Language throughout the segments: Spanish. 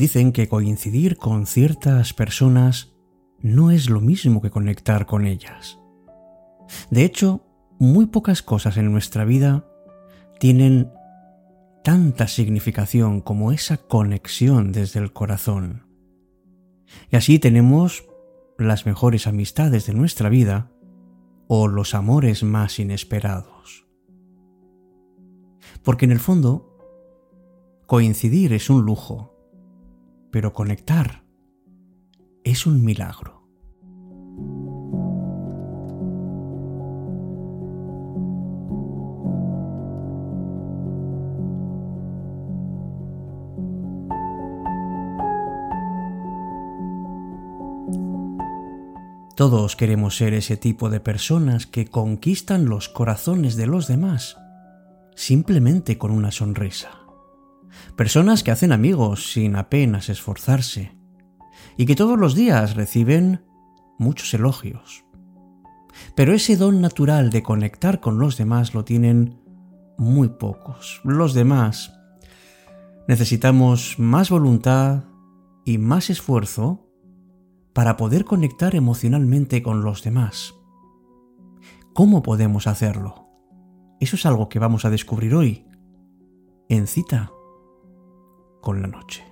Dicen que coincidir con ciertas personas no es lo mismo que conectar con ellas. De hecho, muy pocas cosas en nuestra vida tienen tanta significación como esa conexión desde el corazón. Y así tenemos las mejores amistades de nuestra vida o los amores más inesperados. Porque en el fondo, coincidir es un lujo, pero conectar es un milagro. Todos queremos ser ese tipo de personas que conquistan los corazones de los demás simplemente con una sonrisa. Personas que hacen amigos sin apenas esforzarse y que todos los días reciben muchos elogios. Pero ese don natural de conectar con los demás lo tienen muy pocos. Los demás necesitamos más voluntad y más esfuerzo para poder conectar emocionalmente con los demás. ¿Cómo podemos hacerlo? Eso es algo que vamos a descubrir hoy en cita con la noche.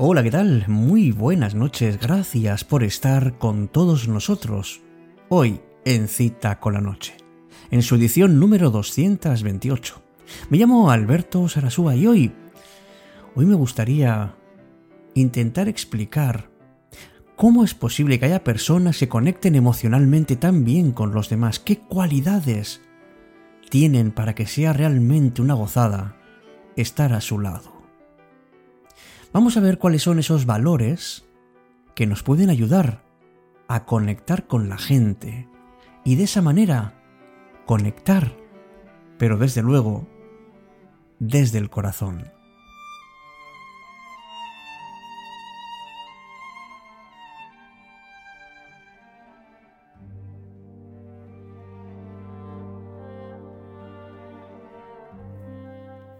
Hola, ¿qué tal? Muy buenas noches, gracias por estar con todos nosotros. Hoy en Cita con la Noche, en su edición número 228. Me llamo Alberto Sarasúa y hoy, hoy me gustaría intentar explicar cómo es posible que haya personas que conecten emocionalmente tan bien con los demás, qué cualidades tienen para que sea realmente una gozada estar a su lado. Vamos a ver cuáles son esos valores que nos pueden ayudar a conectar con la gente y de esa manera conectar, pero desde luego desde el corazón.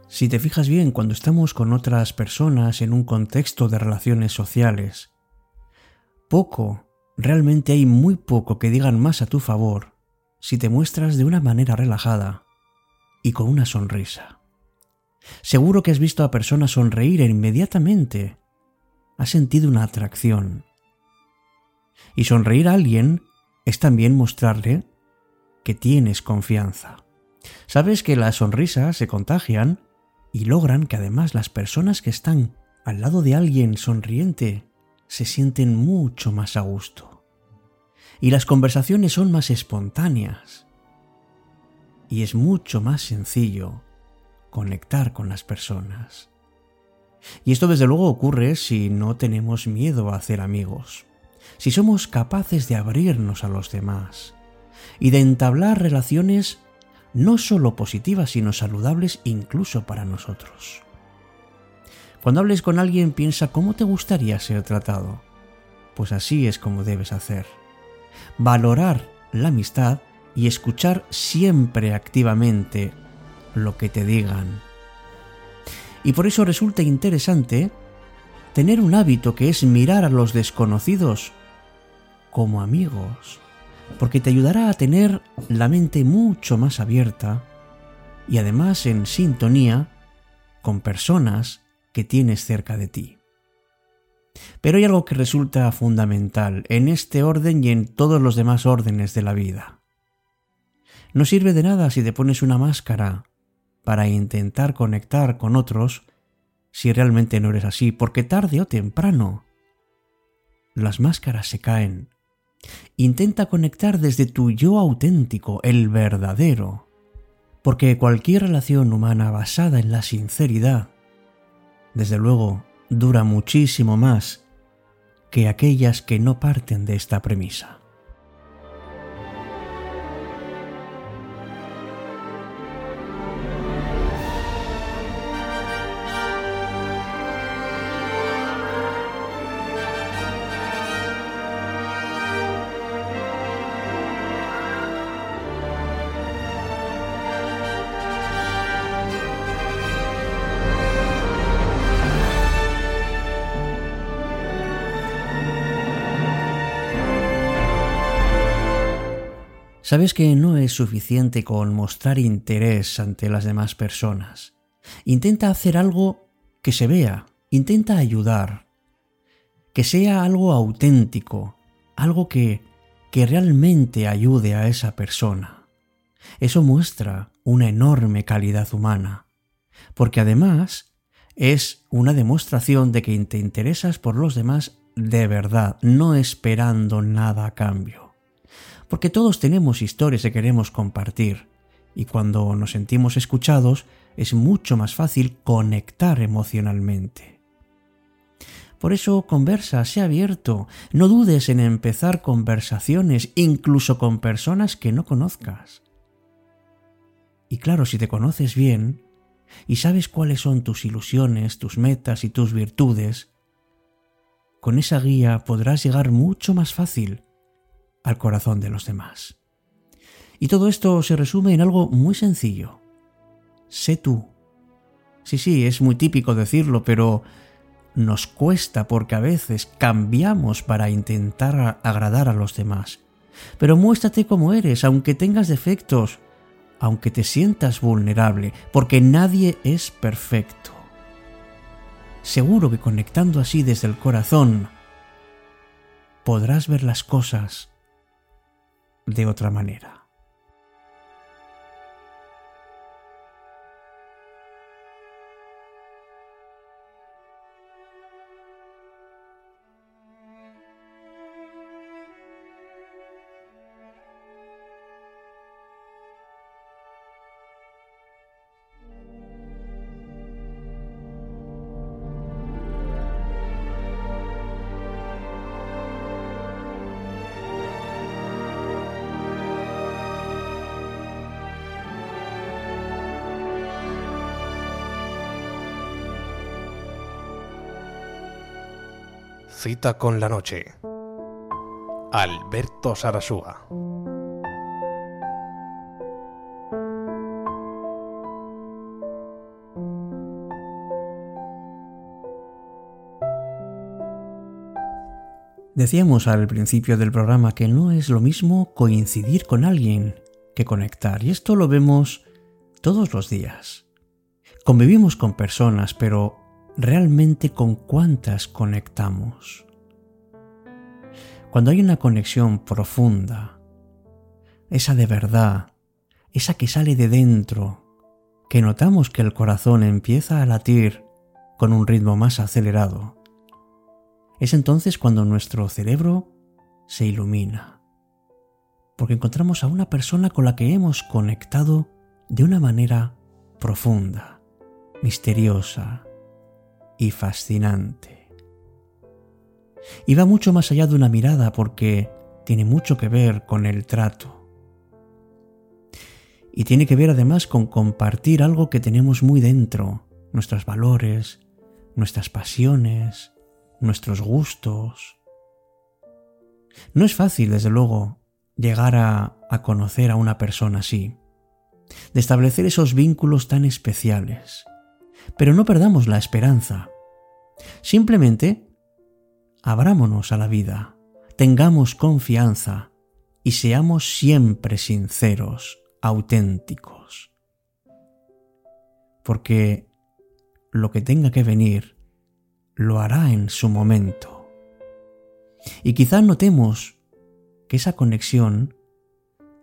Si te fijas bien, cuando estamos con otras personas en un contexto de relaciones sociales, poco, realmente hay muy poco que digan más a tu favor si te muestras de una manera relajada y con una sonrisa. Seguro que has visto a personas sonreír e inmediatamente has sentido una atracción. Y sonreír a alguien es también mostrarle que tienes confianza. Sabes que las sonrisas se contagian y logran que además las personas que están al lado de alguien sonriente se sienten mucho más a gusto. Y las conversaciones son más espontáneas. Y es mucho más sencillo conectar con las personas. Y esto desde luego ocurre si no tenemos miedo a hacer amigos, si somos capaces de abrirnos a los demás y de entablar relaciones no solo positivas, sino saludables incluso para nosotros. Cuando hables con alguien piensa cómo te gustaría ser tratado. Pues así es como debes hacer. Valorar la amistad y escuchar siempre activamente lo que te digan. Y por eso resulta interesante tener un hábito que es mirar a los desconocidos como amigos porque te ayudará a tener la mente mucho más abierta y además en sintonía con personas que tienes cerca de ti. Pero hay algo que resulta fundamental en este orden y en todos los demás órdenes de la vida. No sirve de nada si te pones una máscara para intentar conectar con otros si realmente no eres así, porque tarde o temprano las máscaras se caen Intenta conectar desde tu yo auténtico, el verdadero, porque cualquier relación humana basada en la sinceridad, desde luego, dura muchísimo más que aquellas que no parten de esta premisa. Sabes que no es suficiente con mostrar interés ante las demás personas. Intenta hacer algo que se vea, intenta ayudar, que sea algo auténtico, algo que, que realmente ayude a esa persona. Eso muestra una enorme calidad humana, porque además es una demostración de que te interesas por los demás de verdad, no esperando nada a cambio porque todos tenemos historias que queremos compartir, y cuando nos sentimos escuchados es mucho más fácil conectar emocionalmente. Por eso conversa, sea abierto, no dudes en empezar conversaciones, incluso con personas que no conozcas. Y claro, si te conoces bien y sabes cuáles son tus ilusiones, tus metas y tus virtudes, con esa guía podrás llegar mucho más fácil al corazón de los demás. Y todo esto se resume en algo muy sencillo. Sé tú. Sí, sí, es muy típico decirlo, pero nos cuesta porque a veces cambiamos para intentar agradar a los demás. Pero muéstrate como eres, aunque tengas defectos, aunque te sientas vulnerable, porque nadie es perfecto. Seguro que conectando así desde el corazón, podrás ver las cosas de otra manera. Cita con la noche. Alberto Sarasúa. Decíamos al principio del programa que no es lo mismo coincidir con alguien que conectar, y esto lo vemos todos los días. Convivimos con personas, pero realmente con cuántas conectamos. Cuando hay una conexión profunda, esa de verdad, esa que sale de dentro, que notamos que el corazón empieza a latir con un ritmo más acelerado, es entonces cuando nuestro cerebro se ilumina, porque encontramos a una persona con la que hemos conectado de una manera profunda, misteriosa, y fascinante. Y va mucho más allá de una mirada porque tiene mucho que ver con el trato. Y tiene que ver además con compartir algo que tenemos muy dentro, nuestros valores, nuestras pasiones, nuestros gustos. No es fácil, desde luego, llegar a, a conocer a una persona así, de establecer esos vínculos tan especiales. Pero no perdamos la esperanza. Simplemente abrámonos a la vida, tengamos confianza y seamos siempre sinceros, auténticos. Porque lo que tenga que venir lo hará en su momento. Y quizá notemos que esa conexión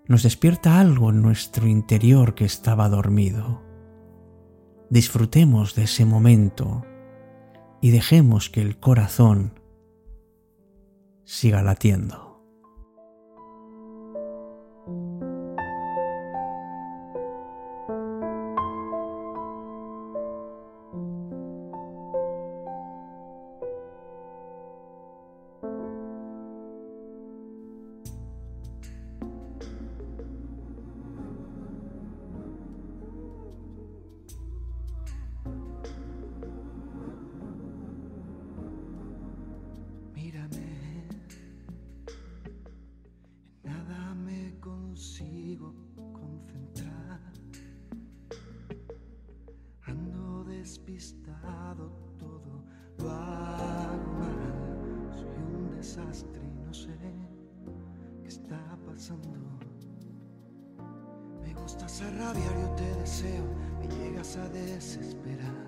nos despierta algo en nuestro interior que estaba dormido disfrutemos de ese momento y dejemos que el corazón siga latiendo. Despistado todo lo mal. Soy un desastre y no sé qué está pasando. Me gustas a rabiar, yo te deseo, me llegas a desesperar.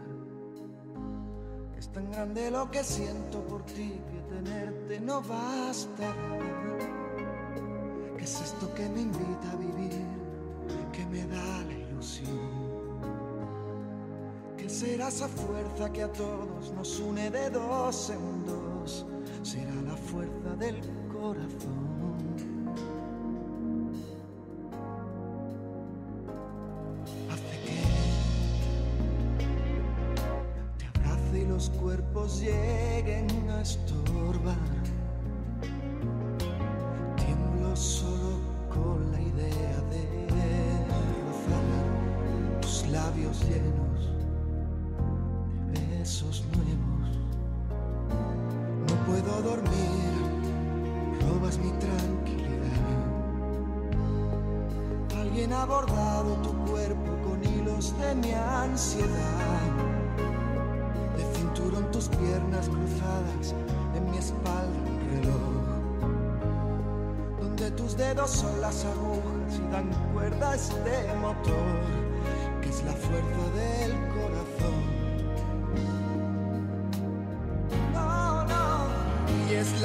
Es tan grande lo que siento por ti que tenerte no basta. ¿Qué es esto que me invita a vivir? Será esa fuerza que a todos nos une de dos en dos? Será la fuerza del corazón. Hace que te abrace y los cuerpos lleguen a estorbar. Tiemblo solo con la idea de rozar tus labios llenos robas mi tranquilidad. Alguien ha bordado tu cuerpo con hilos de mi ansiedad. De cinturón tus piernas cruzadas, en mi espalda un reloj. Donde tus dedos son las agujas y dan cuerda a este motor, que es la fuerza del corazón.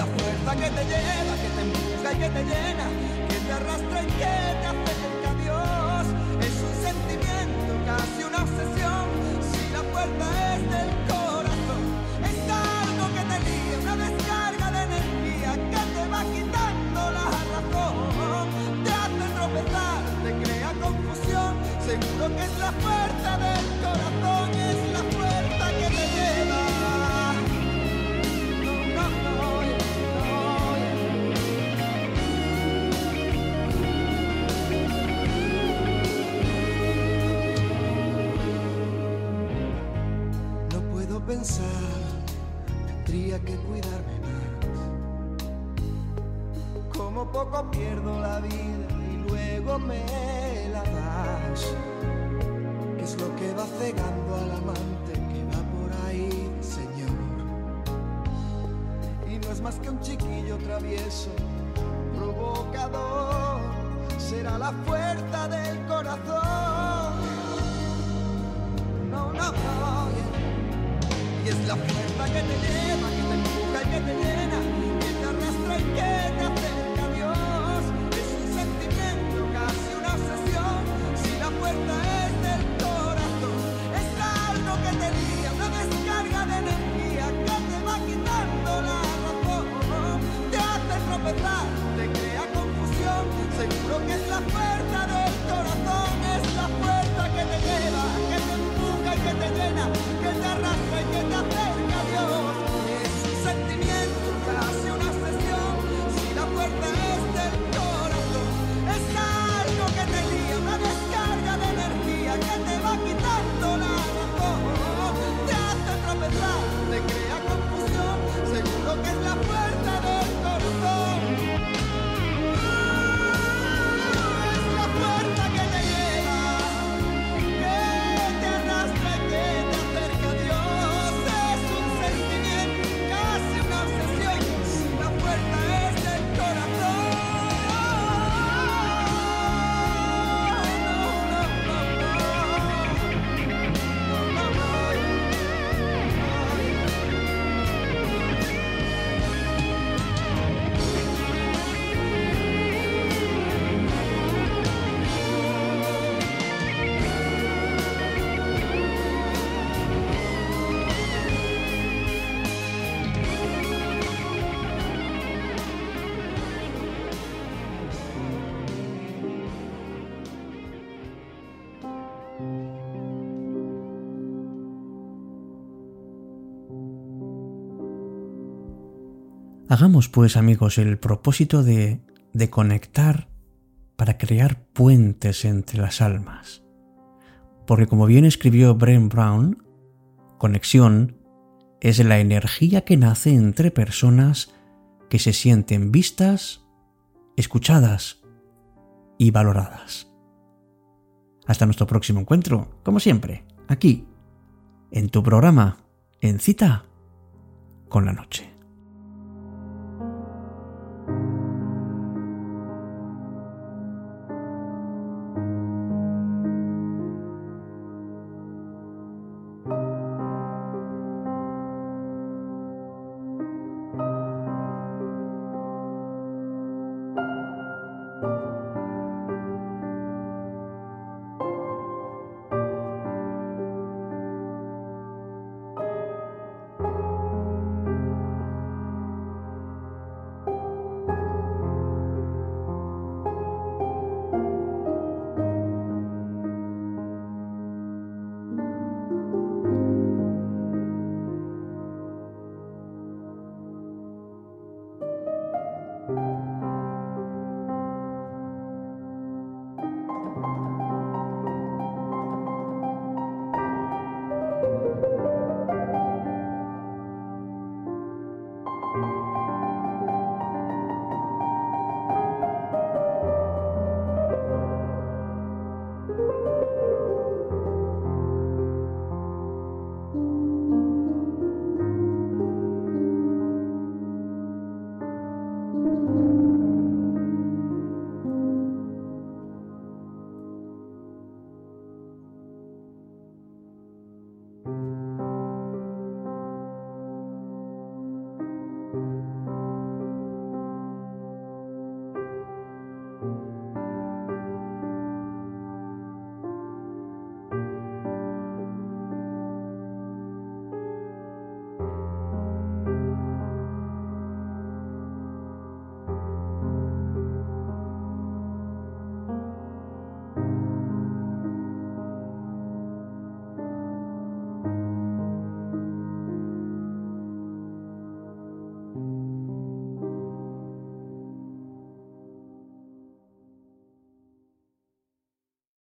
La fuerza que te lleva, que te empuja y que te llena, que te arrastra y que te acerca a Dios. Es un sentimiento, casi una obsesión, si la fuerza es del corazón. Es algo que te lía, una descarga de energía que te va quitando la razón. Te hace tropezar, te crea confusión, seguro que es la fuerza del tendría que cuidarme más. Como poco pierdo la vida y luego me la das. ¿Qué es lo que va cegando al amante que va por ahí, Señor? Y no es más que un chiquillo travieso, provocador. Será la fuerza del corazón. Y Hagamos pues amigos el propósito de, de conectar para crear puentes entre las almas. Porque como bien escribió Brent Brown, conexión es la energía que nace entre personas que se sienten vistas, escuchadas y valoradas. Hasta nuestro próximo encuentro, como siempre, aquí, en tu programa, en cita con la noche.